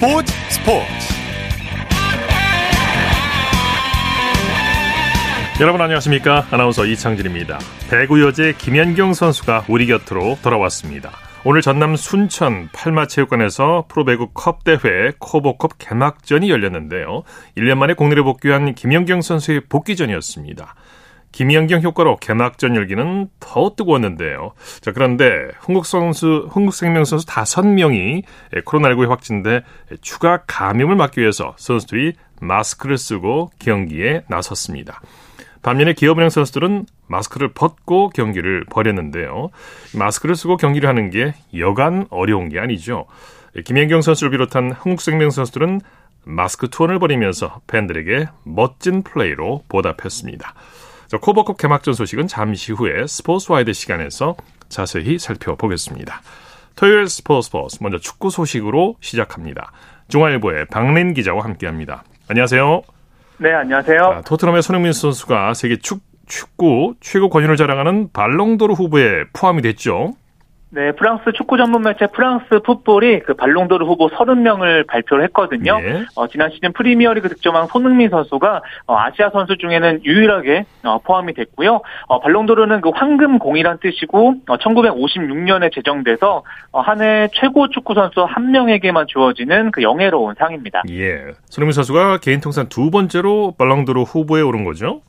스포츠 스포츠. 여러분 안녕하십니까? 아나운서 이창진입니다. 배구 여제 김연경 선수가 우리 곁으로 돌아왔습니다. 오늘 전남 순천 팔마체육관에서 프로배구 컵 대회 코보컵 개막전이 열렸는데요. 1년 만에 국내로 복귀한 김연경 선수의 복귀전이었습니다 김연경 효과로 개막전 열기는 더 뜨거웠는데요. 자, 그런데 흥국 선수, 흥국생명 선수 다섯 명이 코로나19에 확진돼 추가 감염을 막기 위해서 선수들이 마스크를 쓰고 경기에 나섰습니다. 반면에 기업은행 선수들은 마스크를 벗고 경기를 벌였는데요. 마스크를 쓰고 경기를 하는 게 여간 어려운 게 아니죠. 김연경 선수를 비롯한 흥국생명 선수들은 마스크 투혼을 벌이면서 팬들에게 멋진 플레이로 보답했습니다. 자, 코보컵 개막전 소식은 잠시 후에 스포츠 와이드 시간에서 자세히 살펴보겠습니다. 토요일 스포츠 스포츠 먼저 축구 소식으로 시작합니다. 중앙일보의 박린 기자와 함께합니다. 안녕하세요. 네, 안녕하세요. 자, 토트넘의 손흥민 선수가 세계 축, 축구 최고 권위를 자랑하는 발롱도르 후보에 포함이 됐죠. 네, 프랑스 축구 전문 매체 프랑스 풋볼이 그 발롱도르 후보 30명을 발표를 했거든요. 네. 어, 지난 시즌 프리미어리그 득점왕 손흥민 선수가 어, 아시아 선수 중에는 유일하게 어, 포함이 됐고요. 어, 발롱도르는 그 황금 공이란 뜻이고 1956년에 어, 제정돼서 어, 한해 최고 축구 선수 한 명에게만 주어지는 그 영예로운 상입니다. 예, 손흥민 선수가 개인 통산 두 번째로 발롱도르 후보에 오른 거죠?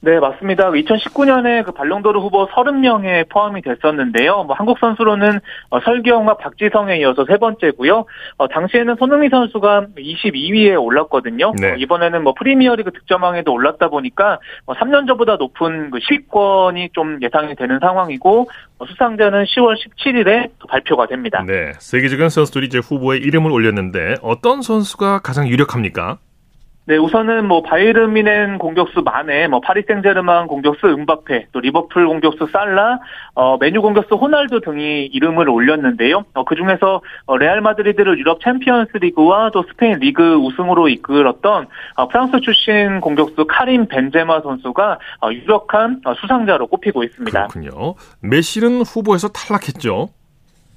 네, 맞습니다. 2019년에 그 발롱도르 후보 30명에 포함이 됐었는데요. 뭐 한국 선수로는 어, 설경과 박지성에 이어서 세 번째고요. 어, 당시에는 손흥민 선수가 22위에 올랐거든요. 네. 어, 이번에는 뭐 프리미어리그 득점왕에도 올랐다 보니까 뭐 3년 전보다 높은 그 10권이 좀 예상이 되는 상황이고 어, 수상자는 10월 17일에 발표가 됩니다. 네, 세계적인 선수들이 이제 후보에 이름을 올렸는데 어떤 선수가 가장 유력합니까? 네, 우선은 뭐 바이에른 뮌헨 공격수 마네, 뭐 파리 생제르맹 공격수 음바페, 또 리버풀 공격수 살라, 어 맨유 공격수 호날두 등이 이름을 올렸는데요. 어, 그 중에서 어, 레알 마드리드를 유럽 챔피언스리그와 또 스페인 리그 우승으로 이끌었던 어, 프랑스 출신 공격수 카림 벤제마 선수가 어, 유력한 어, 수상자로 꼽히고 있습니다. 그렇군요. 메시는 후보에서 탈락했죠.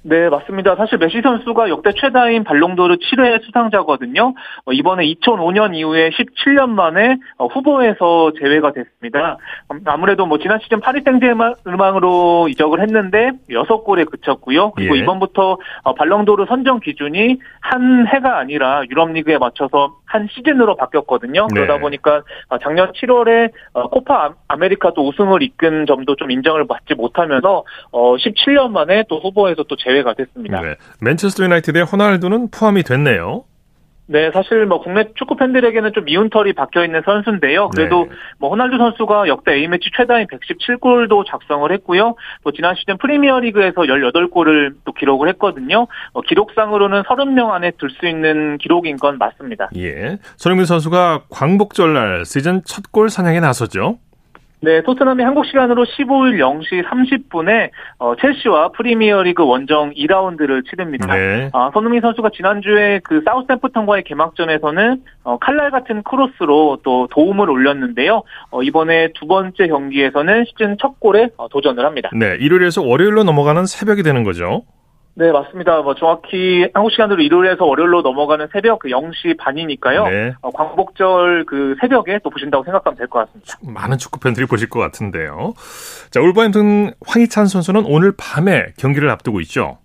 네, 맞습니다. 사실 메시 선수가 역대 최다인 발롱도르 7회 수상자거든요. 어, 이번에 2005년 이후에 17년 만에 어, 후보에서 제외가 됐습니다. 음, 아무래도 뭐 지난 시즌 파리 생제르맹으로 이적을 했는데 6골에 그쳤고요. 그리고 예. 이번부터 어, 발롱도르 선정 기준이 한 해가 아니라 유럽 리그에 맞춰서 한 시즌으로 바뀌었거든요. 네. 그러다 보니까 작년 7월에 코파 아메리카도 우승을 이끈 점도 좀 인정을 받지 못하면서 17년 만에 또 후보에서 또 제외 제외가 됐습니다. 네. 맨체스터 유나이티드의 호날두는 포함이 됐네요. 네, 사실 뭐 국내 축구 팬들에게는 좀 미운 털이 박혀 있는 선수인데요. 그래도 네. 뭐 호날두 선수가 역대 A매치 최다인 117골도 작성을 했고요. 또 지난 시즌 프리미어리그에서 18골을 또 기록을 했거든요. 어, 기록상으로는 30명 안에 들 수 있는 기록인 건 맞습니다. 예. 손흥민 선수가 광복절 날 시즌 첫 골 사냥에 나섰죠. 네, 토트넘이 한국 시간으로 15일 0시 30분에 어, 첼시와 프리미어리그 원정 2라운드를 치릅니다. 네. 아, 손흥민 선수가 지난주에 그 사우스햄프턴과의 개막전에서는 어, 칼날 같은 크로스로 또 도움을 올렸는데요. 어, 이번에 두 번째 경기에서는 시즌 첫 골에 어, 도전을 합니다. 네, 일요일에서 월요일로 넘어가는 새벽이 되는 거죠. 네, 맞습니다. 뭐 정확히 한국 시간으로 일요일에서 월요일로 넘어가는 새벽 그 0시 반이니까요. 네. 어, 광복절 그 새벽에 또 보신다고 생각하면 될 것 같습니다. 많은 축구 팬들이 보실 것 같은데요. 자, 울버햄튼 황희찬 선수는 오늘 밤에 경기를 앞두고 있죠.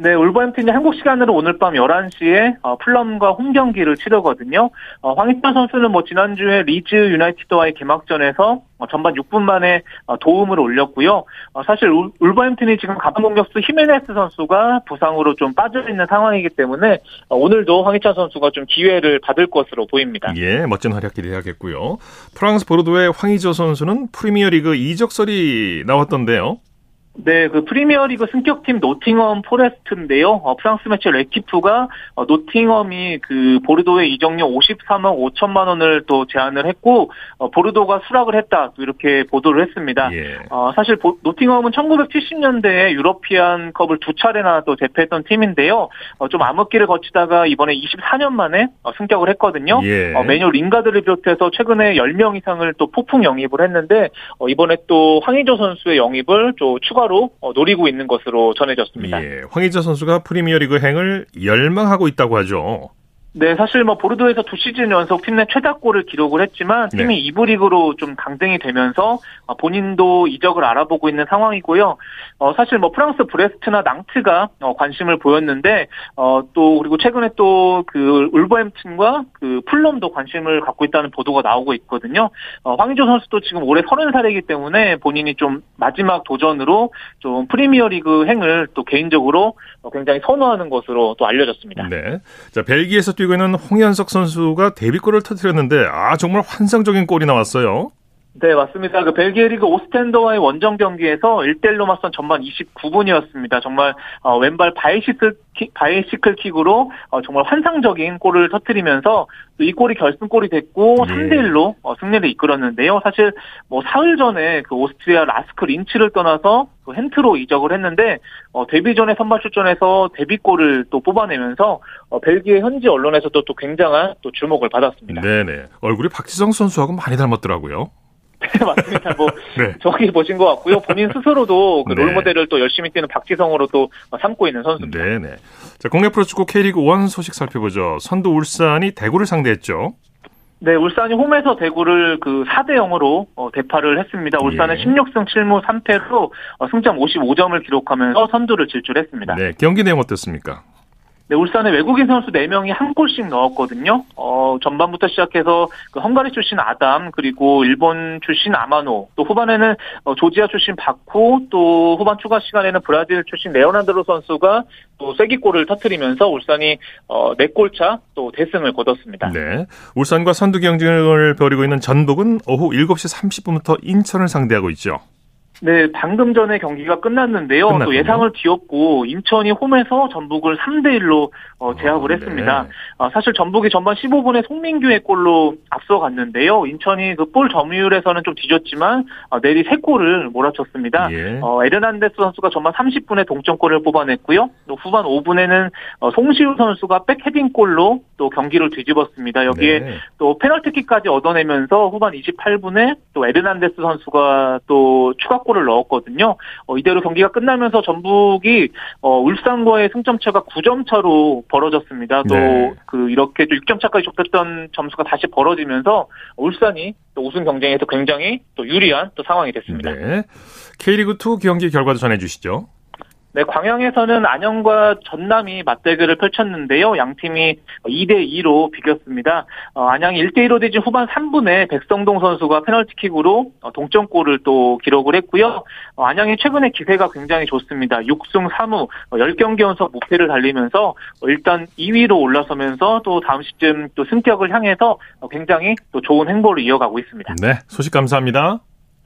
네, 울버햄튼이 한국 시간으로 오늘 밤 11시에 어, 풀럼과 홈 경기를 치르거든요. 어, 황희찬 선수는 뭐 지난주에 리즈 유나이티드와의 개막전에서 어, 전반 6분 만에 어, 도움을 올렸고요. 어, 사실 울, 울버햄튼이 지금 간판 공격수 히메네스 선수가 부상으로 좀 빠져 있는 상황이기 때문에 어, 오늘도 황희찬 선수가 좀 기회를 받을 것으로 보입니다. 예, 멋진 활약 기대해야겠고요. 프랑스 보르도의 황의조 선수는 프리미어리그 이적설이 나왔던데요. 네, 그 프리미어리그 승격팀 노팅엄 포레스트인데요. 어, 프랑스 매체 레키프가 어, 노팅엄이 그 보르도의 이적료 53억 5천만 원을 또 제안을 했고 어, 보르도가 수락을 했다 또 이렇게 보도를 했습니다. 예. 어, 사실 보, 노팅엄은 1970년대에 유러피안 컵을 두 차례나 또 제패했던 팀인데요. 어, 좀 암흑기를 거치다가 이번에 24년 만에 어, 승격을 했거든요. 예. 어, 메뉴 링가드를 비롯해서 최근에 10명 이상을 또 폭풍 영입을 했는데 어, 이번에 또 황희조 선수의 영입을 또 추가 추가로 어, 노리고 있는 것으로 전해졌습니다. 예, 황희자 선수가 프리미어리그 행을 열망하고 있다고 하죠. 네, 사실 뭐 보르도에서 두 시즌 연속 팀 내 최다골을 기록을 했지만 팀이 네. 2부 리그로 좀 강등이 되면서 어, 본인도 이적을 알아보고 있는 상황이고요. 어, 사실 뭐 프랑스 브레스트나 낭트가 어, 관심을 보였는데 어, 또 그리고 최근에 또 그 울버햄튼과 그 풀럼도 관심을 갖고 있다는 보도가 나오고 있거든요. 어, 황의조 선수도 지금 올해 30살이기 때문에 본인이 좀 마지막 도전으로 좀 프리미어리그 행을 또 개인적으로 어, 굉장히 선호하는 것으로 또 알려졌습니다. 네. 자, 벨기에에서 뛰고 있는 홍현석 선수가 데뷔골을 터뜨렸는데 아, 정말 환상적인 골이 나왔어요. 네, 맞습니다. 그 벨기에 리그 오스텐더와의 원정 경기에서 1대1로 맞선 전반 29분이었습니다. 정말 어, 왼발 바이시클 킥, 바이시클 킥으로 어, 정말 환상적인 골을 터뜨리면서 이 골이 결승골이 됐고 예. 3대1로 어, 승리를 이끌었는데요. 사실 뭐 사흘 전에 그 오스트리아 라스크 린츠를 떠나서 그 헨트로 이적을 했는데 어, 데뷔전에 선발 출전해서 데뷔골을 또 뽑아내면서 어, 벨기에 현지 언론에서도 또 굉장한 또 주목을 받았습니다. 네네. 얼굴이 박지성 선수하고 많이 닮았더라고요. 네, 맞습니다. 뭐, 네. 정확히 보신 것 같고요. 본인 스스로도 그 네. 롤모델을 또 열심히 뛰는 박지성으로 또 삼고 있는 선수입니다. 네네. 자, 국내 프로축구 K리그 1 소식 살펴보죠. 선두 울산이 대구를 상대했죠. 네, 울산이 홈에서 대구를 그 4대 0으로 어, 대파를 했습니다. 울산은 예. 16승 7무 3패로 어, 승점 55점을 기록하면서 선두를 질주했습니다. 네, 경기 내용 어떻습니까? 네, 울산의 외국인 선수 4명이 한 골씩 넣었거든요. 어, 전반부터 시작해서 그 헝가리 출신 아담, 그리고 일본 출신 아마노, 또 후반에는 어, 조지아 출신 바쿠, 또 후반 추가 시간에는 브라질 출신 레오나드로 선수가 또 쐐기골을 터트리면서 울산이 어, 4골 차 또 대승을 거뒀습니다. 네. 울산과 선두 경쟁을 벌이고 있는 전북은 오후 7시 30분부터 인천을 상대하고 있죠. 네, 방금 전에 경기가 끝났는데요. 끝났군요. 또 예상을 뒤엎고 인천이 홈에서 전북을 3대 1로 어, 제압을 어, 했습니다. 네. 어, 사실 전북이 전반 15분에 송민규의 골로 앞서갔는데요. 인천이 그 볼 점유율에서는 좀 뒤졌지만 어, 내리 3골을 몰아쳤습니다. 예. 어, 에르난데스 선수가 전반 30분에 동점골을 뽑아냈고요. 또 후반 5분에는 어, 송시우 선수가 백헤딩골로 또 경기를 뒤집었습니다. 여기에 네. 또 페널티킥까지 얻어내면서 후반 28분에 또 에르난데스 선수가 또 추가 골을 넣었거든요. 어, 이대로 경기가 끝나면서 전북이 어, 울산과의 승점 차가 9점 차로 벌어졌습니다. 또그 네. 그 이렇게 또 6점 차까지 좁혔던 점수가 다시 벌어지면서 울산이 또 우승 경쟁에서 굉장히 또 유리한 또 상황이 됐습니다. 네. K리그 2 경기 결과도 전해 주시죠. 네, 광양에서는 안양과 전남이 맞대결을 펼쳤는데요. 양 팀이 2대 2로 비겼습니다. 어, 안양이 1대 2로 뒤진 후반 3분에 백성동 선수가 페널티킥으로 어, 동점골을 또 기록을 했고요. 어, 안양이 최근에 기세가 굉장히 좋습니다. 6승 3무 10경기 연속 무패를 달리면서 어, 일단 2위로 올라서면서 또 다음 시즌 또 승격을 향해서 어, 굉장히 또 좋은 행보를 이어가고 있습니다. 네, 소식 감사합니다.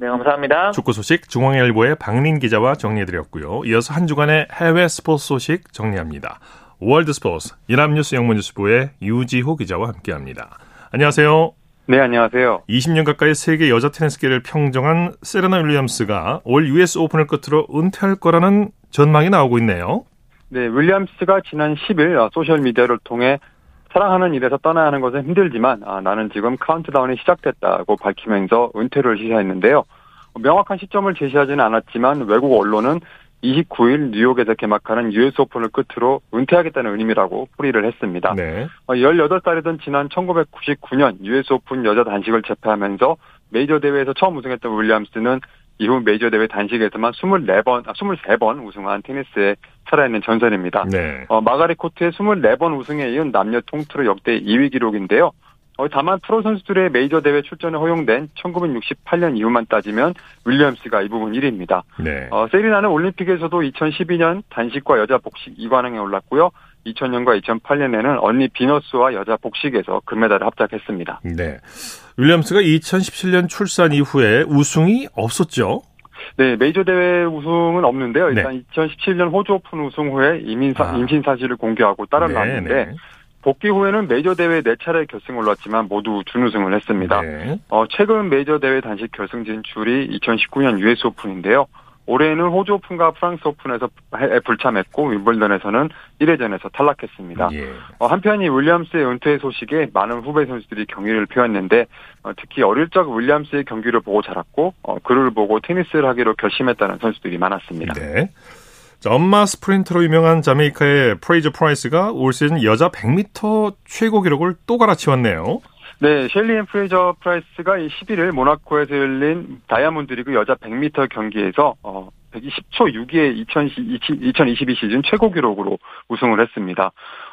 네, 감사합니다. 축구 소식 중앙일보의 박린 기자와 정리해드렸고요. 이어서 한 주간의 해외 스포츠 소식 정리합니다. 월드 스포츠 연합뉴스 영문뉴스부의 유지호 기자와 함께합니다. 안녕하세요. 네, 안녕하세요. 20년 가까이 세계 여자 테니스계를 평정한 세레나 윌리엄스가 올 US 오픈을 끝으로 은퇴할 거라는 전망이 나오고 있네요. 네, 윌리엄스가 지난 10일 소셜미디어를 통해 사랑하는 일에서 떠나야 하는 것은 힘들지만 아, 나는 지금 카운트다운이 시작됐다고 밝히면서 은퇴를 시사했는데요. 명확한 시점을 제시하지는 않았지만 외국 언론은 29일 뉴욕에서 개막하는 US 오픈을 끝으로 은퇴하겠다는 의미라고 풀이를 했습니다. 네. 18살이던 어, 지난 1999년 US 오픈 여자 단식을 제패하면서 메이저 대회에서 처음 우승했던 윌리엄스는 이후 메이저 대회 단식에서만 24번, 아, 23번 우승한 테니스에 살아있는 전설입니다. 네. 어, 마가리 코트의 24번 우승에 이은 남녀 통틀어 역대 2위 기록인데요. 어, 다만 프로 선수들의 메이저 대회 출전에 허용된 1968년 이후만 따지면 윌리엄스가 이 부분 1위입니다. 네. 어, 세리나는 올림픽에서도 2012년 단식과 여자 복식 2관왕에 올랐고요. 2000년과 2008년에는 언니 비너스와 여자 복식에서 금메달을 합작했습니다. 네. 윌리엄스가 2017년 출산 이후에 우승이 없었죠? 네, 메이저 대회 우승은 없는데요. 일단 네. 2017년 호주 오픈 우승 후에 임신, 아. 임신 사실을 공개하고 딸을 네, 네. 복귀 후에는 메이저 대회 4차례 결승을 올랐지만 모두 준우승을 했습니다. 네. 어, 최근 메이저 대회 단식 결승 진출이 2019년 US 오픈인데요. 올해는 호주 오픈과 프랑스 오픈에서 불참했고 윈블던에서는 1회전에서 탈락했습니다. 예. 어, 한편 이 윌리엄스의 은퇴 소식에 많은 후배 선수들이 경의를 표했는데 어, 특히 어릴 적 윌리엄스의 경기를 보고 자랐고 어, 그를 보고 테니스를 하기로 결심했다는 선수들이 많았습니다. 네. 엄마 스프린터로 유명한 자메이카의 프레이저 프라이스가 올 시즌 여자 100m 최고 기록을 또 갈아치웠네요. 네, 셸리 앤 프레이저 프라이스가 11일 모나코에서 열린 다이아몬드 리그 여자 100m 경기에서 어, 10초 62의 2022 시즌 최고 기록으로 우승을 했습니다.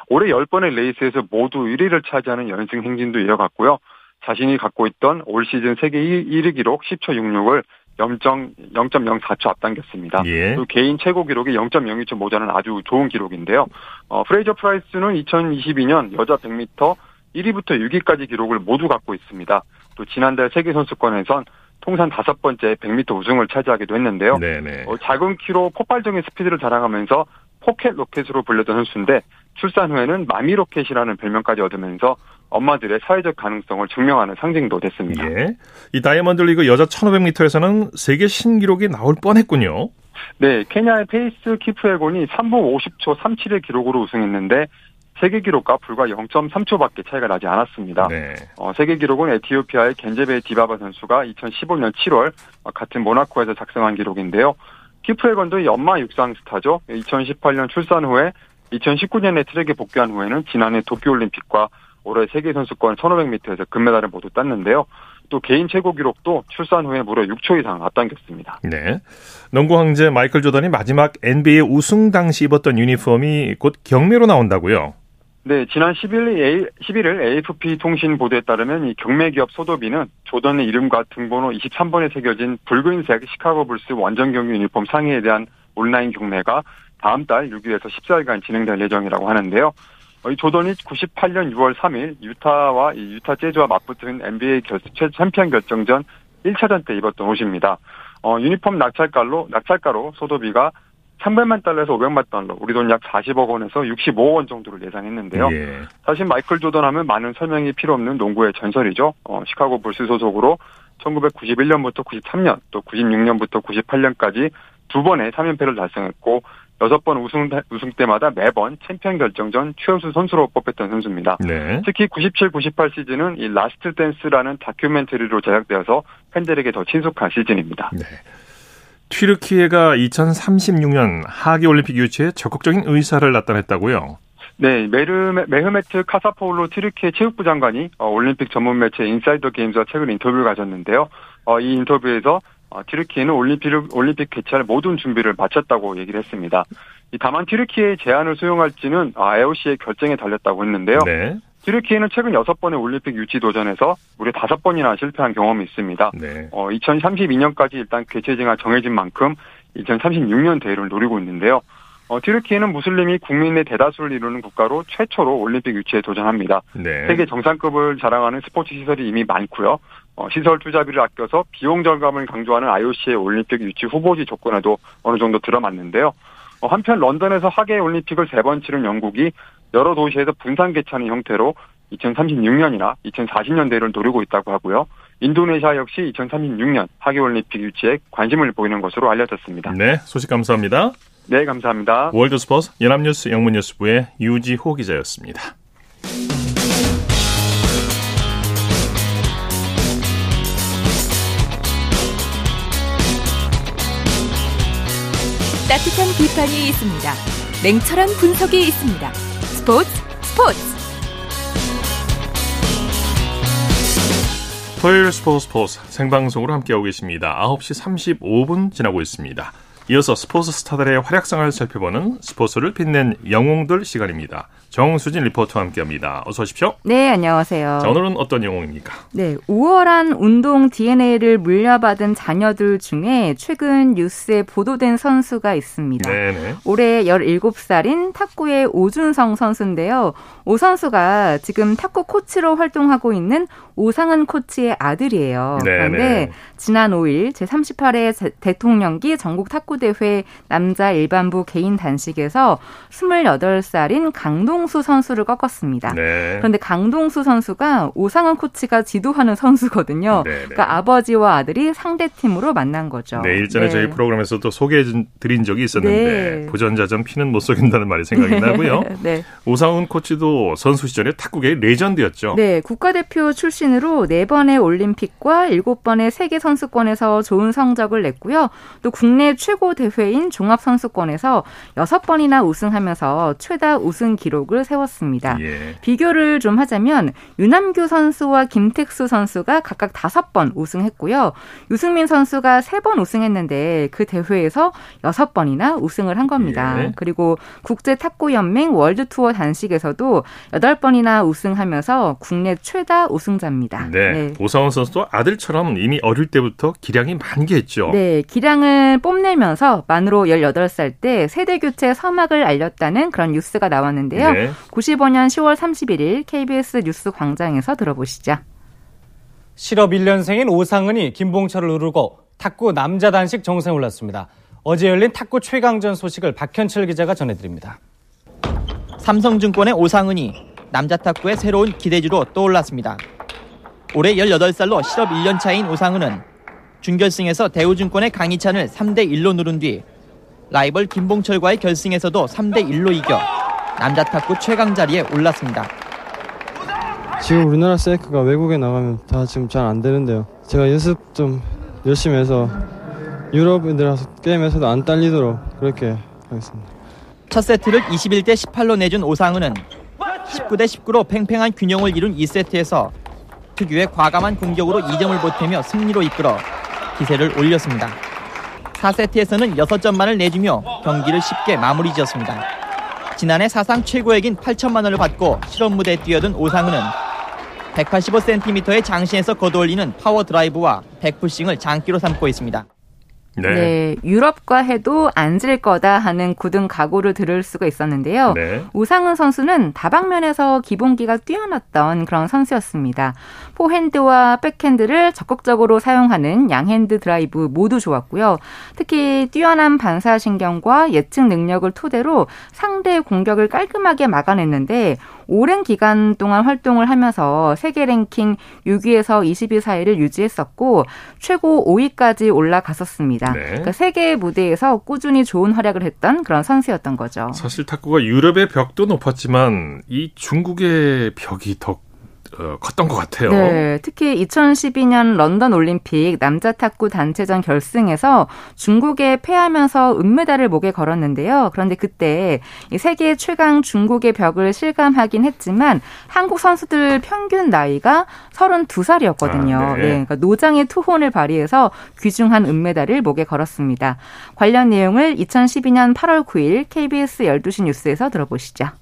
올해 10번의 레이스에서 모두 1위를 차지하는 연승 행진도 이어갔고요. 자신이 갖고 있던 올 시즌 세계 1위 기록 10초 66을 0.04초 앞당겼습니다. 예. 또 개인 최고 기록이 0.02초 모자라는 아주 좋은 기록인데요. 어, 프레이저 프라이스는 2022년 여자 100m 1위부터 6위까지 기록을 모두 갖고 있습니다. 또 지난달 세계선수권에선 통산 다섯 번째 100m 우승을 차지하기도 했는데요. 어, 작은 키로 폭발적인 스피드를 자랑하면서 포켓 로켓으로 불렸던 선수인데 출산 후에는 마미 로켓이라는 별명까지 얻으면서 엄마들의 사회적 가능성을 증명하는 상징도 됐습니다. 예. 이 다이아몬드 리그 여자 1500m에서는 세계 신기록이 나올 뻔했군요. 네, 케냐의 페이스 키프에곤이 3분 50초 37의 기록으로 우승했는데 세계 기록과 불과 0.3초밖에 차이가 나지 않았습니다. 네. 어, 세계 기록은 에티오피아의 겐제베 디바바 선수가 2015년 7월 같은 모나코에서 작성한 기록인데요. 키프에건도 연마 육상 스타죠. 2018년 출산 후에 2019년에 트랙에 복귀한 후에는 지난해 도쿄올림픽과 올해 세계선수권 1500m에서 금메달을 모두 땄는데요. 또 개인 최고 기록도 출산 후에 무려 6초 이상 앞당겼습니다. 네. 농구 황제 마이클 조던이 마지막 NBA 우승 당시 입었던 유니폼이 곧 경매로 나온다고요? 네, 지난 11일, 11일 AFP 통신 보도에 따르면 이 경매 기업 소도비는 조던의 이름과 등번호 23번에 새겨진 붉은색 시카고 불스 원정 경기 유니폼 상의에 대한 온라인 경매가 다음 달 6일에서 14일간 진행될 예정이라고 하는데요. 이 조던이 98년 6월 3일 유타와 이 유타 재즈와 맞붙은 NBA 결, 챔피언 결정전 1차전 때 입었던 옷입니다. 어, 유니폼 낙찰가로, 낙찰가로 소더비가 300만 달러에서 500만 달러, 우리 돈 약 40억 원에서 65억 원 정도를 예상했는데요. 예. 사실 마이클 조던 하면 많은 설명이 필요 없는 농구의 전설이죠. 어, 시카고 불스 소속으로 1991년부터 93년, 또 96년부터 98년까지 두 번의 3연패를 달성했고 여섯 번 우승 우승 때마다 매번 챔피언 결정전 최우수 선수로 뽑혔던 선수입니다. 네. 특히 97, 98 시즌은 이 라스트 댄스라는 다큐멘터리로 제작되어서 팬들에게 더 친숙한 시즌입니다. 네. 튀르키예가 2036년 하계 올림픽 유치에 적극적인 의사를 나타냈다고요? 네, 메르, 메흐메트 카사포을루 튀르키예 체육부 장관이 어, 올림픽 전문 매체 인사이더 게임즈와 최근 인터뷰를 가졌는데요. 어, 이 인터뷰에서 어, 튀르키예는 올림픽, 올림픽 개최할 모든 준비를 마쳤다고 얘기를 했습니다. 다만 튀르키예의 제안을 수용할지는 IOC의 결정에 달렸다고 했는데요. 네. 튀르키예는 최근 6번의 올림픽 유치 도전에서 무려 5번이나 실패한 경험이 있습니다. 네. 어, 2032년까지 일단 개최지가 정해진 만큼 2036년 대회를 노리고 있는데요. 어, 튀르키예는 무슬림이 국민의 대다수를 이루는 국가로 최초로 올림픽 유치에 도전합니다. 네. 세계 정상급을 자랑하는 스포츠 시설이 이미 많고요. 어, 시설 투자비를 아껴서 비용 절감을 강조하는 IOC의 올림픽 유치 후보지 조건에도 어느 정도 들어맞는데요. 어, 한편 런던에서 하계 올림픽을 세 번 치른 영국이 여러 도시에서 분산 개최하는 형태로 2036년이나 2040년 대를 노리고 있다고 하고요. 인도네시아 역시 2036년 하계올림픽 유치에 관심을 보이는 것으로 알려졌습니다. 네, 소식 감사합니다. 네, 감사합니다. 월드스포츠 연합뉴스 영문뉴스부의 유지호 기자였습니다. 따뜻한 비판이 있습니다. 냉철한 분석이 있습니다. 스포츠 스포츠 토요일 스포츠 스포츠 생방송으로 함께하고 계십니다. 9시 35분 지나고 있습니다. 이어서 스포츠 스타들의 활약상을 살펴보는 스포츠를 빛낸 영웅들 시간입니다. 정수진 리포터와 함께합니다. 어서 오십시오. 네, 안녕하세요. 자, 오늘은 어떤 영웅입니까? 네, 우월한 운동 DNA를 물려받은 자녀들 중에 최근 뉴스에 보도된 선수가 있습니다. 네네. 올해 17살인 탁구의 오준성 선수인데요. 오 선수가 지금 탁구 코치로 활동하고 있는 오상은 코치의 아들이에요. 네네. 그런데 지난 5일 제38회 대통령기 전국 탁구대회 남자 일반부 개인 단식에서 28살인 강동 강동수 선수를 꺾었습니다. 네. 그런데 강동수 선수가 오상은 코치가 지도하는 선수거든요. 네, 네. 그러니까 아버지와 아들이 상대 팀으로 만난 거죠. 네, 일전에 네. 저희 프로그램에서도 소개해 드린 적이 있었는데 부전자전 피는 못 속인다는 말이 생각이 나고요. 네. 오상훈 코치도 선수 시절에 탁구계의 레전드였죠. 네, 국가대표 출신으로 4번의 올림픽과 7번의 세계 선수권에서 좋은 성적을 냈고요. 또 국내 최고 대회인 종합 선수권에서 6번이나 우승하면서 최다 우승 기록을 세웠습니다. 예. 비교를 좀 하자면 유남규 선수와 김택수 선수가 각각 5번 우승했고요. 유승민 선수가 3번 우승했는데 그 대회에서 6번이나 우승을 한 겁니다. 예. 그리고 국제 탁구 연맹 월드 투어 단식에서도 8번이나 우승하면서 국내 최다 우승자입니다. 네. 네. 오상원 선수도 아들처럼 이미 어릴 때부터 기량이 만개했죠. 네. 기량을 뽐내면서 만으로 18살 때 세대 교체 서막을 알렸다는 그런 뉴스가 나왔는데요. 네. 95년 10월 31일 KBS 뉴스 광장에서 들어보시죠. 실업 1년생인 오상은이 김봉철을 누르고 탁구 남자 단식 정상에 올랐습니다. 어제 열린 탁구 최강전 소식을 박현철 기자가 전해드립니다. 삼성증권의 오상은이 남자 탁구의 새로운 기대주로 떠올랐습니다. 올해 18살로 실업 1년 차인 오상은은 준결승에서 대우증권의 강희찬을 3대 1로 누른 뒤 라이벌 김봉철과의 결승에서도 3대 1로 이겨 남자 탁구 최강 자리에 올랐습니다. 지금 우리나라 세이크가 외국에 나가면 다 지금 잘 안 되는데요. 제가 연습 좀 열심히 해서 유럽인들 게임에서도 안 딸리도록 그렇게 하겠습니다. 첫 세트를 21대 18로 내준 오상은은 19대 19로 팽팽한 균형을 이룬 2세트에서 특유의 과감한 공격으로 2점을 보태며 승리로 이끌어 기세를 올렸습니다. 4세트에서는 6점만을 내주며 경기를 쉽게 마무리 지었습니다. 지난해 사상 최고액인 8천만 원을 받고 실업 무대에 뛰어든 오상은은 185cm의 장신에서 걷어올리는 파워 드라이브와 백푸싱을 장기로 삼고 있습니다. 네. 네. 유럽과 해도 안 질 거다 하는 굳은 각오를 들을 수가 있었는데요. 네. 오상은 선수는 다방면에서 기본기가 뛰어났던 그런 선수였습니다. 포핸드와 백핸드를 적극적으로 사용하는 양핸드 드라이브 모두 좋았고요. 특히 뛰어난 반사신경과 예측 능력을 토대로 상대 공격을 깔끔하게 막아냈는데 오랜 기간 동안 활동을 하면서 세계 랭킹 6위에서 20위 사이를 유지했었고 최고 5위까지 올라갔었습니다. 네. 그러니까 세계 무대에서 꾸준히 좋은 활약을 했던 그런 선수였던 거죠. 사실 탁구가 유럽의 벽도 높았지만 이 중국의 벽이 더 어, 컸던 것 같아요. 네, 특히 2012년 런던 올림픽 남자 탁구 단체전 결승에서 중국에 패하면서 은메달을 목에 걸었는데요. 그런데 그때 세계 최강 중국의 벽을 실감하긴 했지만 한국 선수들 평균 나이가 32살이었거든요. 아, 네. 네, 그러니까 노장의 투혼을 발휘해서 귀중한 은메달을 목에 걸었습니다. 관련 내용을 2012년 8월 9일 KBS 12시 뉴스에서 들어보시죠.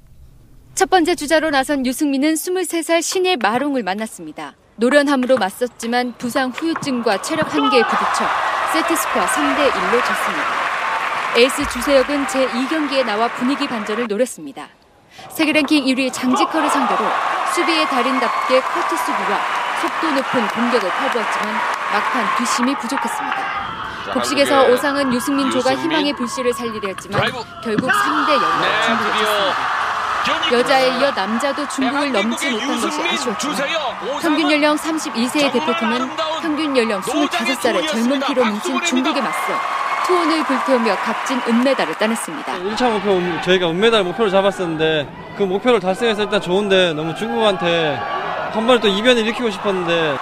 첫 번째 주자로 나선 유승민은 23살 신예 마룽을 만났습니다. 노련함으로 맞섰지만 부상 후유증과 체력 한계에 부딪혀 세트 스코어 3대 1로 졌습니다. 에이스 주세혁은 제2경기에 나와 분위기 반전을 노렸습니다. 세계 랭킹 1위 장지커를 상대로 수비의 달인답게 커트 수비와 속도 높은 공격을 펼보았지만 막판 뒷심이 부족했습니다. 복식에서 오상은 유승민 조가 희망의 불씨를 살리려 했지만 결국 3대 0로 중국을 여자에 이어 남자도 중국을 넘지 못한 것이 아쉬웠죠. 평균 연령 32세의 대표팀은 평균 연령 25살의 젊은 피로 뭉친 중국에 맞서 투혼을 불태우며 값진 은메달을 따냈습니다. 1차 목표 저희가 은메달 목표를 잡았었는데 그 목표를 달성해서 일단 좋은데 너무 중국한테 한 번에 또 이변을 일으키고 싶었는데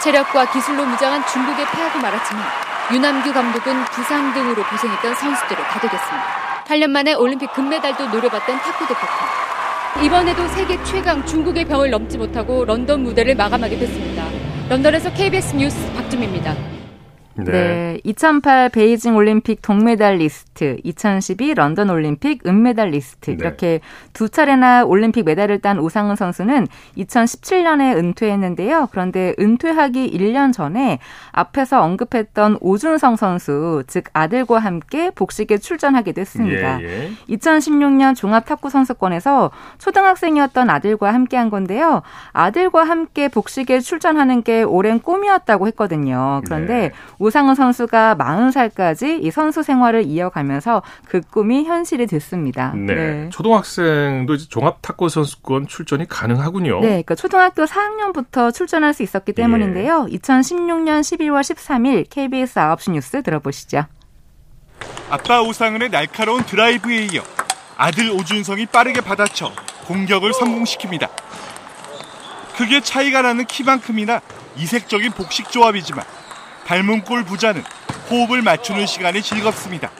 체력과 기술로 무장한 중국에 패하고 말았지만 유남규 감독은 부상 등으로 고생했던 선수들을 다독였습니다. 8년 만에 올림픽 금메달도 노려봤던 탁구 대표팀. 이번에도 세계 최강 중국의 병을 넘지 못하고 런던 무대를 마감하게 됐습니다. 런던에서 KBS 뉴스 박주미입니다. 네. 네. 2008 베이징 올림픽 동메달리스트, 2012 런던 올림픽 은메달리스트 네. 이렇게 두 차례나 올림픽 메달을 딴 오상은 선수는 2017년에 은퇴했는데요. 그런데 은퇴하기 1년 전에 앞에서 언급했던 오준성 선수, 즉 아들과 함께 복식에 출전하게 됐습니다. 예, 예. 2016년 종합 탁구 선수권에서 초등학생이었던 아들과 함께 한 건데요. 아들과 함께 복식에 출전하는 게 오랜 꿈이었다고 했거든요. 그런데 네. 오상훈 선수가 40살까지 이 선수 생활을 이어가면서 그 꿈이 현실이 됐습니다. 네. 네. 초등학생도 종합 탁구 선수권 출전이 가능하군요. 네. 그러니까 초등학교 4학년부터 출전할 수 있었기 때문인데요. 예. 2016년 12월 13일 KBS 9시 뉴스 들어보시죠. 아빠 오상은의 날카로운 드라이브에 이어 아들 오준성이 빠르게 받아쳐 공격을 성공시킵니다. 크게 차이가 나는 키만큼이나 이색적인 복식 조합이지만 닮은 꼴 부자는 호흡을 맞추는 시간이 즐겁습니다.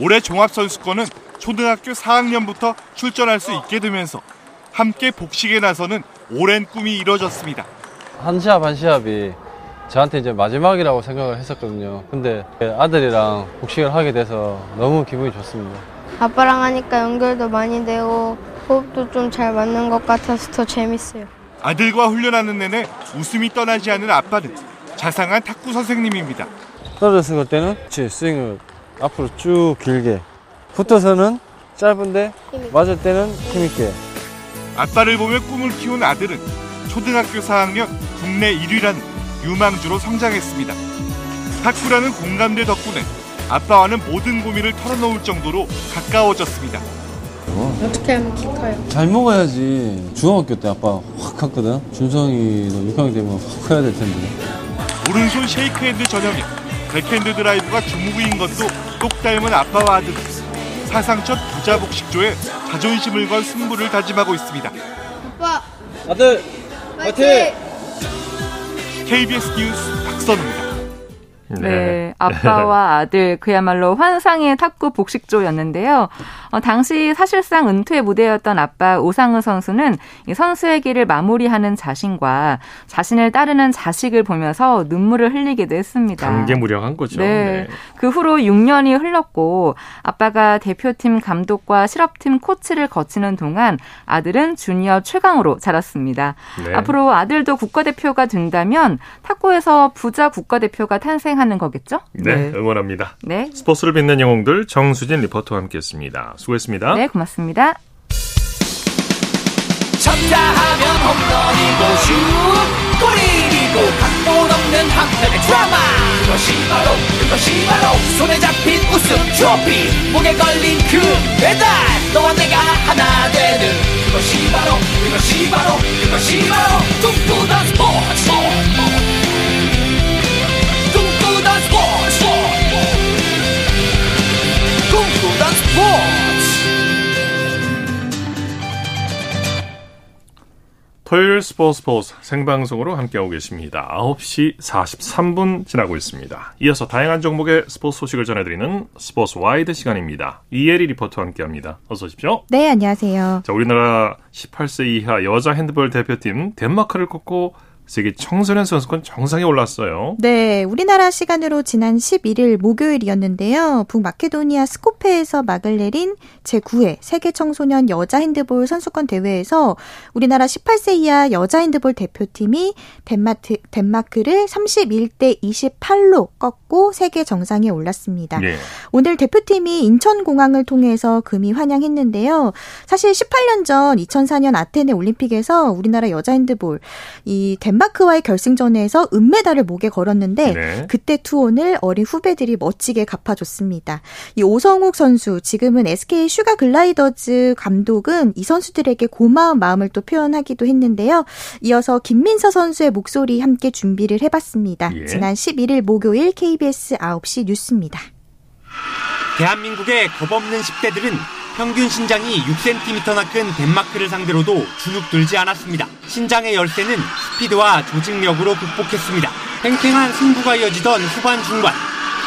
올해 종합선수권은 초등학교 4학년부터 출전할 수 있게 되면서 함께 복식에 나서는 오랜 꿈이 이뤄졌습니다. 한 시합 한 시합이 저한테 이제 마지막이라고 생각을 했었거든요. 근데 아들이랑 복식을 하게 돼서 너무 기분이 좋습니다. 아빠랑 하니까 연결도 많이 되고 호흡도 좀 잘 맞는 것 같아서 더 재밌어요. 아들과 훈련하는 내내 웃음이 떠나지 않는 아빠는 자상한 탁구 선생님입니다. 떨어졌을 때는 제 스윙을 앞으로 쭉 길게 붙어서는 짧은데 맞을 때는 힘있게 아빠를 보며 꿈을 키운 아들은 초등학교 4학년 국내 1위라는 유망주로 성장했습니다. 탁구라는 공감대 덕분에 아빠와는 모든 고민을 털어놓을 정도로 가까워졌습니다. 어떻게 하면 키 커요? 잘 먹어야지. 중학교 때 아빠 확 컸거든. 준성이도 6학년 되면 확 커야 될 텐데. 오른손 쉐이크핸드 전형에 백핸드 드라이브가 주무기인 것도 똑 닮은 아빠와 아들. 사상 첫 부자 복식조에 자존심을 건 승부를 다짐하고 있습니다. 아빠. 아들. 화이팅! KBS 뉴스 박선우입니다. 네. 네. 아빠와 아들 그야말로 환상의 탁구 복식조였는데요. 어, 당시 사실상 은퇴 무대였던 아빠 오상우 선수는 이 선수의 길을 마무리하는 자신과 자신을 따르는 자식을 보면서 눈물을 흘리기도 했습니다. 감개무량한 거죠. 네. 네. 그 후로 6년이 흘렀고 아빠가 대표팀 감독과 실업팀 코치를 거치는 동안 아들은 주니어 최강으로 자랐습니다. 네. 앞으로 아들도 국가대표가 된다면 탁구에서 부자 국가대표가 탄생 하는 거겠죠? 네, 네. 응원합니다. 네. 스포츠를 빛낸 영웅들 정수진 리포터와 함께했습니다. 수고했습니다. 네, 고맙습니다. 쳤다 하면 홈런이고 슛 골이고 각본 없는 한편의 드라마 그것이 바로 그것이 바로 손에 잡힌 우승 트로피 목에 걸린 그 배달 너와 내가 하나 되는 그것이 바로 그것이 바로 그것이 바로 꿈꾸던 스포츠 토요일 스포츠 스포츠 생방송으로 함께하고 계십니다. 9시 43분 지나고 있습니다. 이어서 다양한 종목의 스포츠 소식을 전해드리는 스포츠 와이드 시간입니다. 이혜리 리포터와 함께합니다. 어서 오십시오. 네, 안녕하세요. 자, 우리나라 18세 이하 여자 핸드볼 대표팀 덴마크를 꺾고 세계 청소년 선수권 정상에 올랐어요. 네, 우리나라 시간으로 지난 11일 목요일이었는데요. 북마케도니아 스코페에서 막을 내린 제9회 세계 청소년 여자 핸드볼 선수권 대회에서 우리나라 18세 이하 여자 핸드볼 대표팀이 덴마트, 덴마크를 31대 28로 꺾고 세계 정상에 올랐습니다. 네. 오늘 대표팀이 인천공항을 통해서 금의환향했는데요. 사실 18년 전 2004년 아테네 올림픽에서 우리나라 여자 핸드볼 이 덴, 덴마크와의 결승전에서 은메달을 목에 걸었는데 네. 그때 투혼을 어린 후배들이 멋지게 갚아줬습니다. 이 오성옥 선수 지금은 SK 슈가 글라이더즈 감독은 이 선수들에게 고마운 마음을 또 표현하기도 했는데요. 이어서 김민서 선수의 목소리 함께 준비를 해봤습니다. 예. 지난 11일 목요일 KBS 9시 뉴스입니다. 대한민국의 겁없는 10대들은 평균 신장이 6cm나 큰 덴마크를 상대로도 주눅들지 않았습니다. 신장의 열쇠는 스피드와 조직력으로 극복했습니다. 팽팽한 승부가 이어지던 후반 중반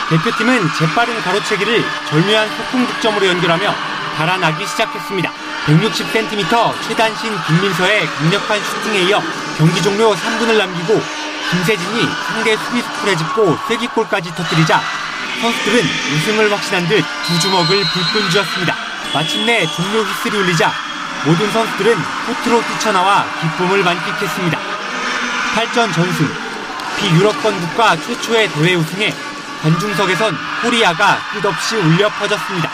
대표팀은 재빠른 가로채기를 절묘한 소통 득점으로 연결하며 달아나기 시작했습니다. 160cm 최단신 김민서의 강력한 슈팅에 이어 경기 종료 3분을 남기고 김세진이 상대 수비수풀에 짚고 쐐기골까지 터뜨리자 선수들은 우승을 확신한 듯 두 주먹을 불끈 쥐었습니다. 마침내 종료 휘슬이 울리자 모든 선수들은 코트로 뛰쳐나와 기쁨을 만끽했습니다. 8전 전승, 비유럽권 국가 최초의 대회 우승에 관중석에선 코리아가 끝없이 울려 퍼졌습니다.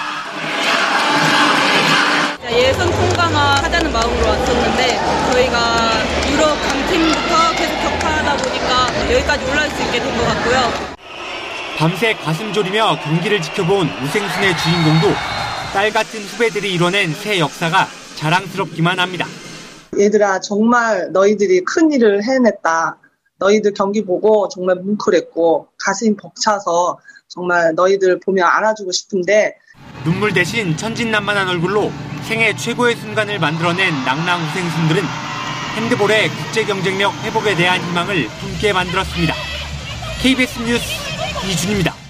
예선 통과만 하자는 마음으로 왔었는데 저희가 유럽 강팀부터 계속 격파하다 보니까 여기까지 올라올 수 있게 된 것 같고요. 밤새 가슴 졸이며 경기를 지켜본 우생순의 주인공도 딸 같은 후배들이 이뤄낸 새 역사가 자랑스럽기만 합니다. 얘들아 정말 너희들이 큰 일을 해냈다. 너희들 경기 보고 정말 뭉클했고 가슴이 벅차서 정말 너희들 보며 안아주고 싶은데 눈물 대신 천진난만한 얼굴로 생애 최고의 순간을 만들어낸 낭랑 우생순들은 핸드볼의 국제 경쟁력 회복에 대한 희망을 품게 만들었습니다. KBS 뉴스 이준입니다.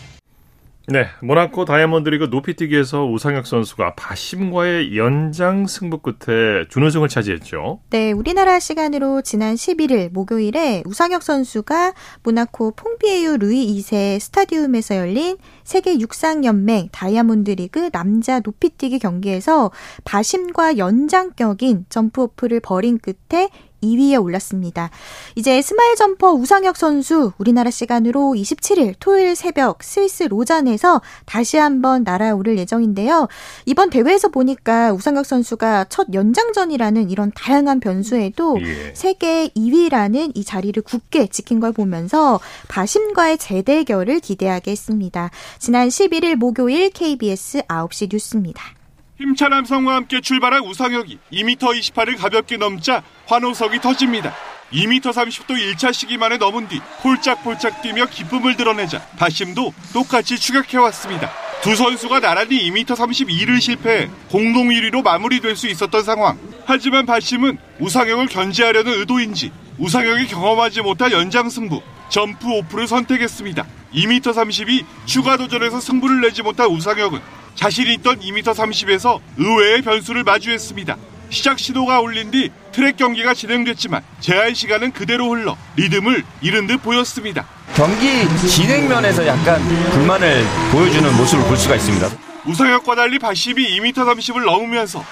네, 모나코 다이아몬드 리그 높이뛰기에서 우상혁 선수가 바심과의 연장 승부 끝에 준우승을 차지했죠. 네, 우리나라 시간으로 지난 11일 목요일에 우상혁 선수가 모나코 퐁피에유 루이 2세 스타디움에서 열린 세계 육상연맹 다이아몬드 리그 남자 높이뛰기 경기에서 바심과 연장격인 점프오프를 벌인 끝에 2위에 올랐습니다. 이제 스마일 점퍼 우상혁 선수 우리나라 시간으로 27일 토요일 새벽 스위스 로잔에서 다시 한번 날아오를 예정인데요. 이번 대회에서 보니까 우상혁 선수가 첫 연장전이라는 이런 다양한 변수에도 예. 세계 2위라는 이 자리를 굳게 지킨 걸 보면서 바심과의 재대결을 기대하게 했습니다. 지난 11일 목요일 KBS 9시 뉴스입니다. 힘찬 함성과 함께 출발한 우상혁이 2m 28을 가볍게 넘자 환호석이 터집니다. 2m 30도 1차 시기 만에 넘은 뒤 폴짝폴짝 뛰며 기쁨을 드러내자 바심도 똑같이 추격해왔습니다. 두 선수가 나란히 2m 32를 실패해 공동 1위로 마무리될 수 있었던 상황. 하지만 바심은 우상혁을 견제하려는 의도인지 우상혁이 경험하지 못할 연장 승부 점프 오프를 선택했습니다. 2m 32 추가 도전에서 승부를 내지 못한 우상혁은 자신이 있던 2m30에서 의외의 변수를 마주했습니다. 시작 신호가 울린 뒤 트랙 경기가 진행됐지만 제한 시간은 그대로 흘러 리듬을 잃은 듯 보였습니다. 경기 진행면에서 약간 불만을 보여주는 모습을 볼 수가 있습니다. 우상혁과 달리 바심이 2m30을 넘으면서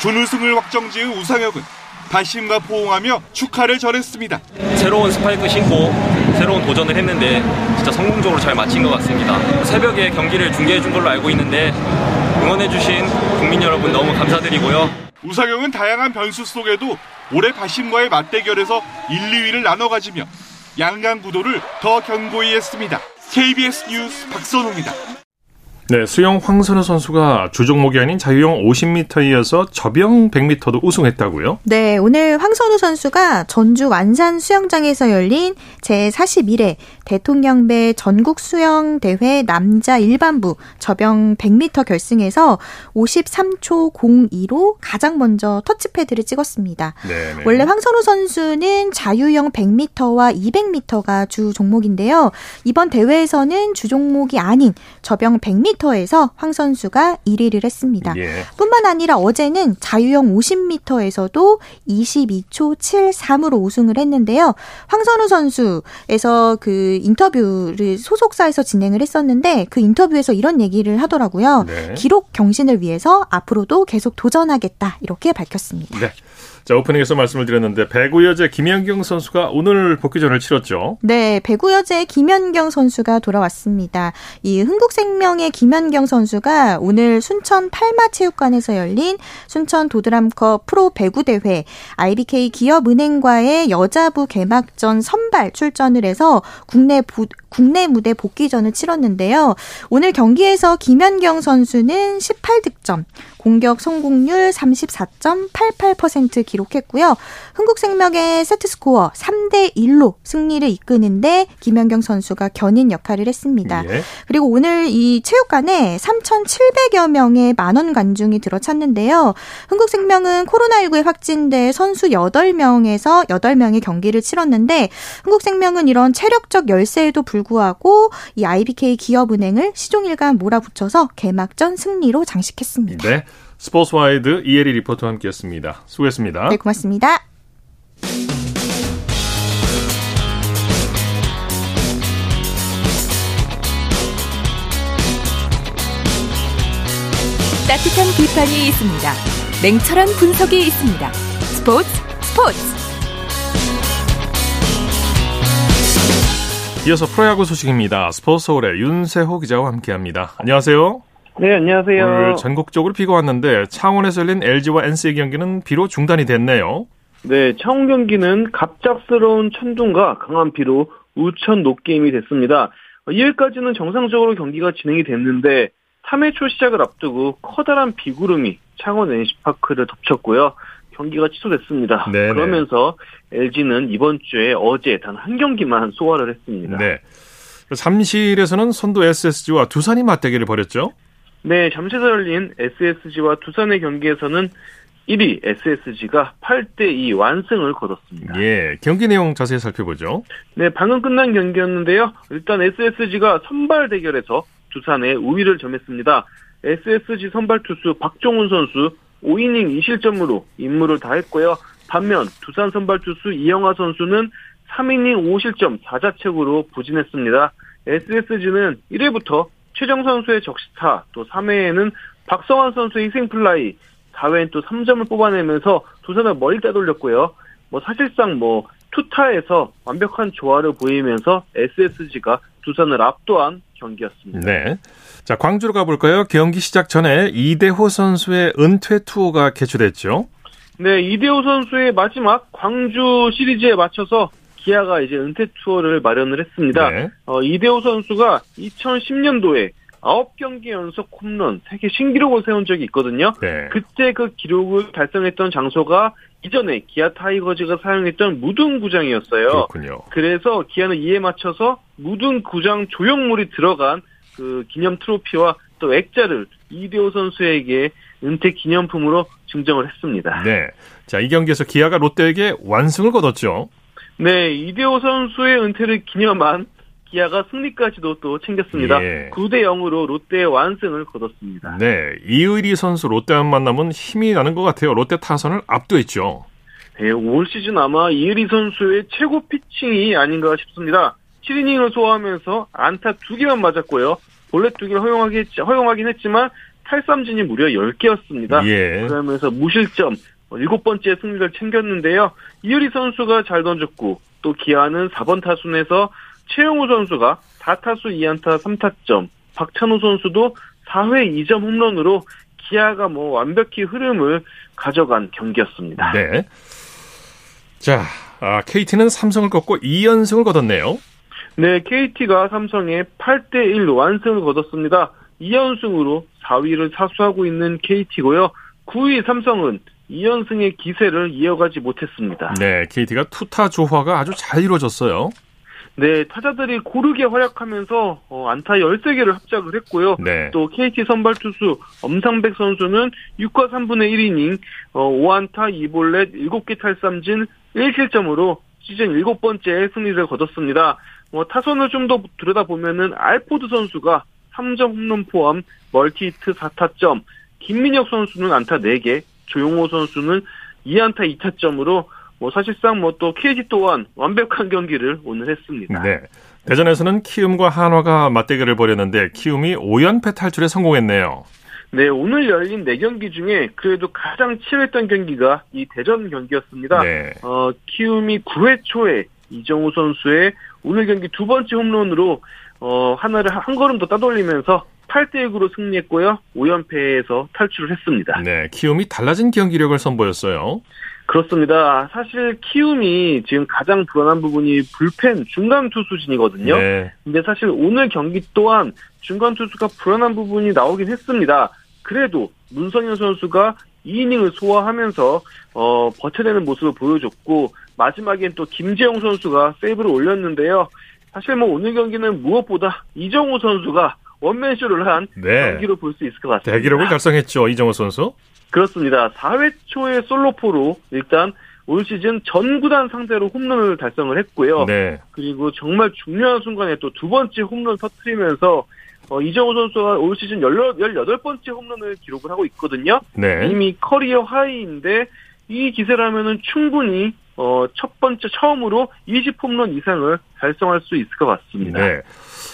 준우승을 확정 지은 우상혁은 바심과 포옹하며 축하를 전했습니다. 새로운 스파이크 신고 새로운 도전을 했는데 진짜 성공적으로 잘 마친 것 같습니다. 새벽에 경기를 중계해 준 걸로 알고 있는데 응원해 주신 국민 여러분 너무 감사드리고요. 우상영은 다양한 변수 속에도 올해 바심과의 맞대결에서 1, 2위를 나눠 가지며 양강 구도를 더 견고히 했습니다. KBS 뉴스 박선호입니다. 네, 수영 황선우 선수가 주종목이 아닌 자유형 50m에 이어서 접영 100m도 우승했다고요? 네, 오늘 황선우 선수가 전주 완산 수영장에서 열린 제41회 대통령배 전국 수영 대회 남자 일반부 접영 100m 결승에서 53초 02로 가장 먼저 터치패드를 찍었습니다. 네네. 원래 황선우 선수는 자유형 100m와 200m가 주 종목인데요. 이번 대회에서는 주 종목이 아닌 접영 100m 50m에서 황 선수가 1위를 했습니다. 예. 뿐만 아니라 어제는 자유형 50m에서도 22초 73으로 우승을 했는데요. 황선우 선수에서 그 인터뷰를 소속사에서 진행을 했었는데 그 인터뷰에서 이런 얘기를 하더라고요. 네. 기록 경신을 위해서 앞으로도 계속 도전하겠다 이렇게 밝혔습니다. 네. 자, 오프닝에서 말씀을 드렸는데 배구 여제 김연경 선수가 오늘 복귀전을 치렀죠. 네, 배구 여제 김연경 선수가 돌아왔습니다. 이 흥국생명의 김연경 선수가 오늘 순천 팔마체육관에서 열린 순천 도드람컵 프로 배구 대회 IBK 기업은행과의 여자부 개막전 선발 출전을 해서 국내 부, 국내 무대 복귀전을 치렀는데요. 오늘 경기에서 김연경 선수는 18득점, 공격 성공률 34.88% 기록했고요. 흥국생명의 세트 스코어 3대 1로 승리를 이끄는데 김연경 선수가 견인 역할을 했습니다. 예. 그리고 오늘 이 체육관에 3,700여 명의 만원 관중이 들어찼는데요. 흥국생명은 코로나19에 확진돼 선수 8명에서 8명의 경기를 치렀는데 흥국생명은 이런 체력적 열세에도 불구하고 이 IBK 기업은행을 시종일관 몰아붙여서 개막전 승리로 장식했습니다. 네. 스포츠와이드 이혜리 리포터와 함께했습니다. 수고했습니다. 네, 고맙습니다. 따뜻한 비판이 있습니다. 냉철한 분석이 있습니다. 스포츠 스포츠. 이어서 프로야구 소식입니다. 스포츠 서울의 윤세호 기자와 함께합니다. 안녕하세요. 네, 안녕하세요. 오늘 전국적으로 비가 왔는데 창원에서 열린 LG와 NC의 경기는 비로 중단이 됐네요. 네, 창원 경기는 갑작스러운 천둥과 강한 비로 우천 노게임이 됐습니다. 2회까지는 정상적으로 경기가 진행이 됐는데 3회 초 시작을 앞두고 커다란 비구름이 창원 NC파크를 덮쳤고요. 경기가 취소됐습니다. 네네. 그러면서 LG는 이번 주에 어제 단 한 경기만 소화를 했습니다. 네. 잠실에서는 선두 SSG와 두산이 맞대결을 벌였죠? 네, 잠실에서 열린 SSG와 두산의 경기에서는 1위 SSG가 8대2 완승을 거뒀습니다. 예, 경기 내용 자세히 살펴보죠. 네, 방금 끝난 경기였는데요. 일단 SSG가 선발 대결에서 두산의 우위를 점했습니다. SSG 선발 투수 박종훈 선수 5이닝 2실점으로 임무를 다했고요. 반면 두산 선발 투수 이영하 선수는 3이닝 5실점 4자책으로 부진했습니다. SSG는 1회부터 최정 선수의 적시타, 또 3회에는 박성환 선수의 희생플라이, 4회엔 또 3점을 뽑아내면서 두산을 멀리 따돌렸고요. 뭐 사실상 뭐 투타에서 완벽한 조화를 보이면서 SSG가 두산을 압도한 경기였습니다. 네. 자, 광주로 가볼까요? 경기 시작 전에 이대호 선수의 은퇴 투어가 개최됐죠? 네, 이대호 선수의 마지막 광주 시리즈에 맞춰서 기아가 이제 은퇴 투어를 마련을 했습니다. 네. 어, 이대호 선수가 2010년도에 9경기 연속 홈런 세계 신기록을 세운 적이 있거든요. 네. 그때 그 기록을 달성했던 장소가 이전에 기아 타이거즈가 사용했던 무등 구장이었어요. 그렇군요. 그래서 기아는 이에 맞춰서 무등 구장 조형물이 들어간 그 기념 트로피와 또 액자를 이대호 선수에게 은퇴 기념품으로 증정을 했습니다. 네. 자, 이 경기에서 기아가 롯데에게 완승을 거뒀죠. 네, 이대호 선수의 은퇴를 기념한 기아가 승리까지도 또 챙겼습니다. 예. 9대 0으로 롯데의 완승을 거뒀습니다. 네, 이의리 선수 롯데와 만나면 힘이 나는 것 같아요. 롯데 타선을 압도했죠. 네, 올 시즌 아마 이의리 선수의 최고 피칭이 아닌가 싶습니다. 7이닝을 소화하면서 안타 2개만 맞았고요. 볼넷 2개를 허용하기, 허용하긴 했지만 탈삼진이 무려 10개였습니다. 예. 그러면서 무실점 7번째 승리를 챙겼는데요. 이효리 선수가 잘 던졌고 또 기아는 4번 타순에서 최영우 선수가 4타수 2안타 3타점, 박찬호 선수도 4회 2점 홈런으로 기아가 뭐 완벽히 흐름을 가져간 경기였습니다. 네. 자, 아, KT는 삼성을 꺾고 2연승을 거뒀네요. 네, KT가 삼성에 8대 1로 완승을 거뒀습니다. 2연승으로 4위를 사수하고 있는 KT고요. 9위 삼성은 2연승의 기세를 이어가지 못했습니다. 네, KT가 투타 조화가 아주 잘 이루어졌어요. 네, 타자들이 고르게 활약하면서 어, 안타 13개를 합작을 했고요. 네. 또 KT 선발 투수 엄상백 선수는 6과 3분의 1이닝 어, 5안타 2볼넷 7개 탈삼진 1실점으로 시즌 7번째 승리를 거뒀습니다. 뭐 타선을 좀 더 들여다보면은 알포드 선수가 3점 홈런 포함 멀티히트 4타점, 김민혁 선수는 안타 4개, 조용호 선수는 2안타 2타점으로 뭐 사실상 뭐 또 KG 또한 완벽한 경기를 오늘 했습니다. 네. 대전에서는 키움과 한화가 맞대결을 벌였는데 키움이 5연패 탈출에 성공했네요. 네, 오늘 열린 4경기 중에 그래도 가장 치열했던 경기가 이 대전 경기였습니다. 네. 어, 키움이 9회 초에 이정우 선수의 오늘 경기 두 번째 홈런으로 어, 하나를 한 걸음 더 따돌리면서 8대 6으로 승리했고요. 5연패에서 탈출을 했습니다. 네, 키움이 달라진 경기력을 선보였어요. 그렇습니다. 사실 키움이 지금 가장 불안한 부분이 불펜 중간 투수진이거든요. 네. 근데 사실 오늘 경기 또한 중간 투수가 불안한 부분이 나오긴 했습니다. 그래도 문성현 선수가 2이닝을 소화하면서 어, 버텨내는 모습을 보여줬고 마지막엔 또 김재용 선수가 세이브를 올렸는데요. 사실 뭐 오늘 경기는 무엇보다 이정우 선수가 원맨쇼를 한 네. 경기로 볼 수 있을 것 같습니다. 대기록을 달성했죠 이정우 선수. 그렇습니다. 4회 초에 솔로포로 일단 올 시즌 전 구단 상대로 홈런을 달성을 했고요. 네. 그리고 정말 중요한 순간에 또 두 번째 홈런 터트리면서 어, 이정우 선수가 올 시즌 18번째 홈런을 기록을 하고 있거든요. 네. 이미 커리어 하이인데 이 기세라면은 충분히 어, 첫 번째 처음으로 20홈런 이상을 달성할 수 있을 것 같습니다. 네.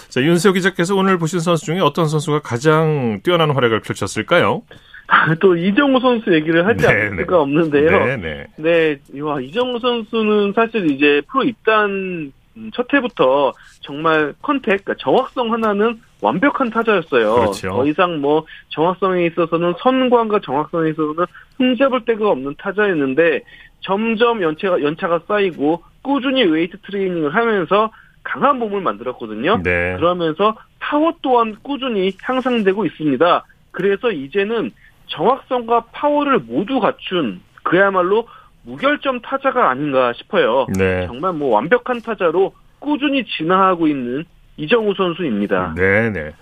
자, 윤세호 기자께서 오늘 보신 선수 중에 어떤 선수가 가장 뛰어난 활약을 펼쳤을까요? 또 이정우 선수 얘기를 하지 네, 않을 네. 수가 없는데요. 네, 네. 네, 와 이정우 선수는 사실 이제 프로 입단 첫 해부터 정말 컨택, 그러니까 정확성 하나는 완벽한 타자였어요. 그렇죠. 더 이상 뭐 정확성에 있어서는 선광과 정확성에 있어서는 흠잡을 데가 없는 타자였는데 점점 연차가 연차가 쌓이고 꾸준히 웨이트 트레이닝을 하면서 강한 몸을 만들었거든요. 네. 그러면서 파워 또한 꾸준히 향상되고 있습니다. 그래서 이제는 정확성과 파워를 모두 갖춘 그야말로 무결점 타자가 아닌가 싶어요. 네. 정말 뭐 완벽한 타자로 꾸준히 진화하고 있는 이정후 선수입니다. 네 네.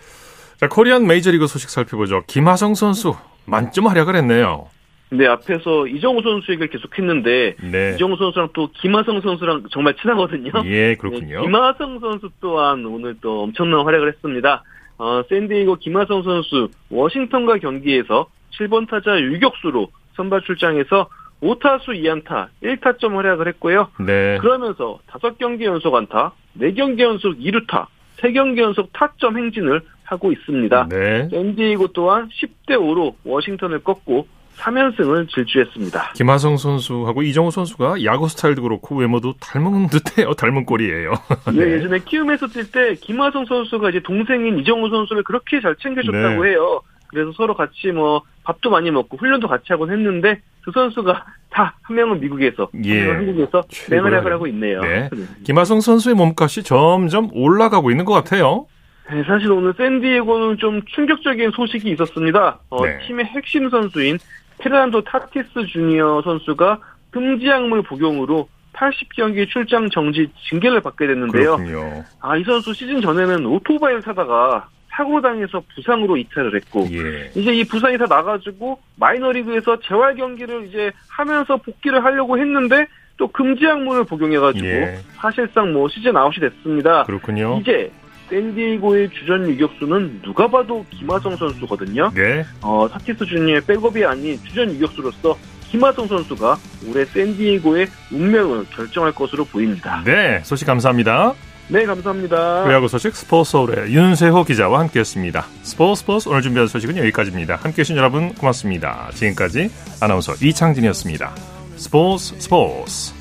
자, 코리안 메이저리그 소식 살펴보죠. 김하성 선수 만점 활약을 했네요. 네, 앞에서 이정우 선수 얘기를 계속 했는데, 네. 이정우 선수랑 또 김하성 선수랑 정말 친하거든요. 예, 그렇군요. 네, 김하성 선수 또한 오늘 또 엄청난 활약을 했습니다. 어, 샌디에이고 김하성 선수 워싱턴과 경기에서 7번 타자 유격수로 선발 출장해서 5타수 2안타 1타점 활약을 했고요. 네. 그러면서 5경기 연속 안타, 4경기 연속 2루타, 3경기 연속 타점 행진을 하고 있습니다. 네. 샌디에이고 또한 10대 5로 워싱턴을 꺾고 3연승을 질주했습니다. 김하성 선수하고 이정우 선수가 야구 스타일도 그렇고 외모도 닮은 듯해요. 닮은 꼴이에요. 네. 네, 예전에 키움에서 뛸 때 김하성 선수가 이제 동생인 이정우 선수를 그렇게 잘 챙겨줬다고 네. 해요. 그래서 서로 같이 뭐 밥도 많이 먹고 훈련도 같이 하곤 했는데 두 선수가 다 한 명은 미국에서 예. 한 명은 한국에서 맹활약을 하고 있네요. 네. 네. 김하성 선수의 몸값이 점점 올라가고 있는 것 같아요. 네, 사실 오늘 샌디에고는 좀 충격적인 소식이 있었습니다. 어, 네. 팀의 핵심 선수인 페르난도 타티스 주니어 선수가 금지약물 복용으로 80경기 출장 정지 징계를 받게 됐는데요. 그렇군요. 아, 이 선수 시즌 전에는 오토바이를 타다가 사고 당해서 부상으로 이탈을 했고 예. 이제 이 부상이 다 나가지고 마이너리그에서 재활 경기를 이제 하면서 복귀를 하려고 했는데 또 금지 약물을 복용해가지고 예. 사실상 뭐 시즌 아웃이 됐습니다. 그렇군요. 이제 샌디에이고의 주전 유격수는 누가 봐도 김하성 선수거든요. 네. 어, 사티스 주니의 백업이 아닌 주전 유격수로서 김하성 선수가 올해 샌디에이고의 운명을 결정할 것으로 보입니다. 네, 소식 감사합니다. 네, 감사합니다. 프로야구 소식 스포츠 서울의 윤세호 기자와 함께했습니다. 스포츠 스포츠 오늘 준비한 소식은 여기까지입니다. 함께해 주신 여러분 고맙습니다. 지금까지 아나운서 이창진이었습니다. 스포츠 스포츠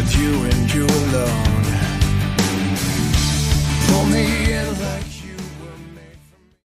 with you and you alone. Pull me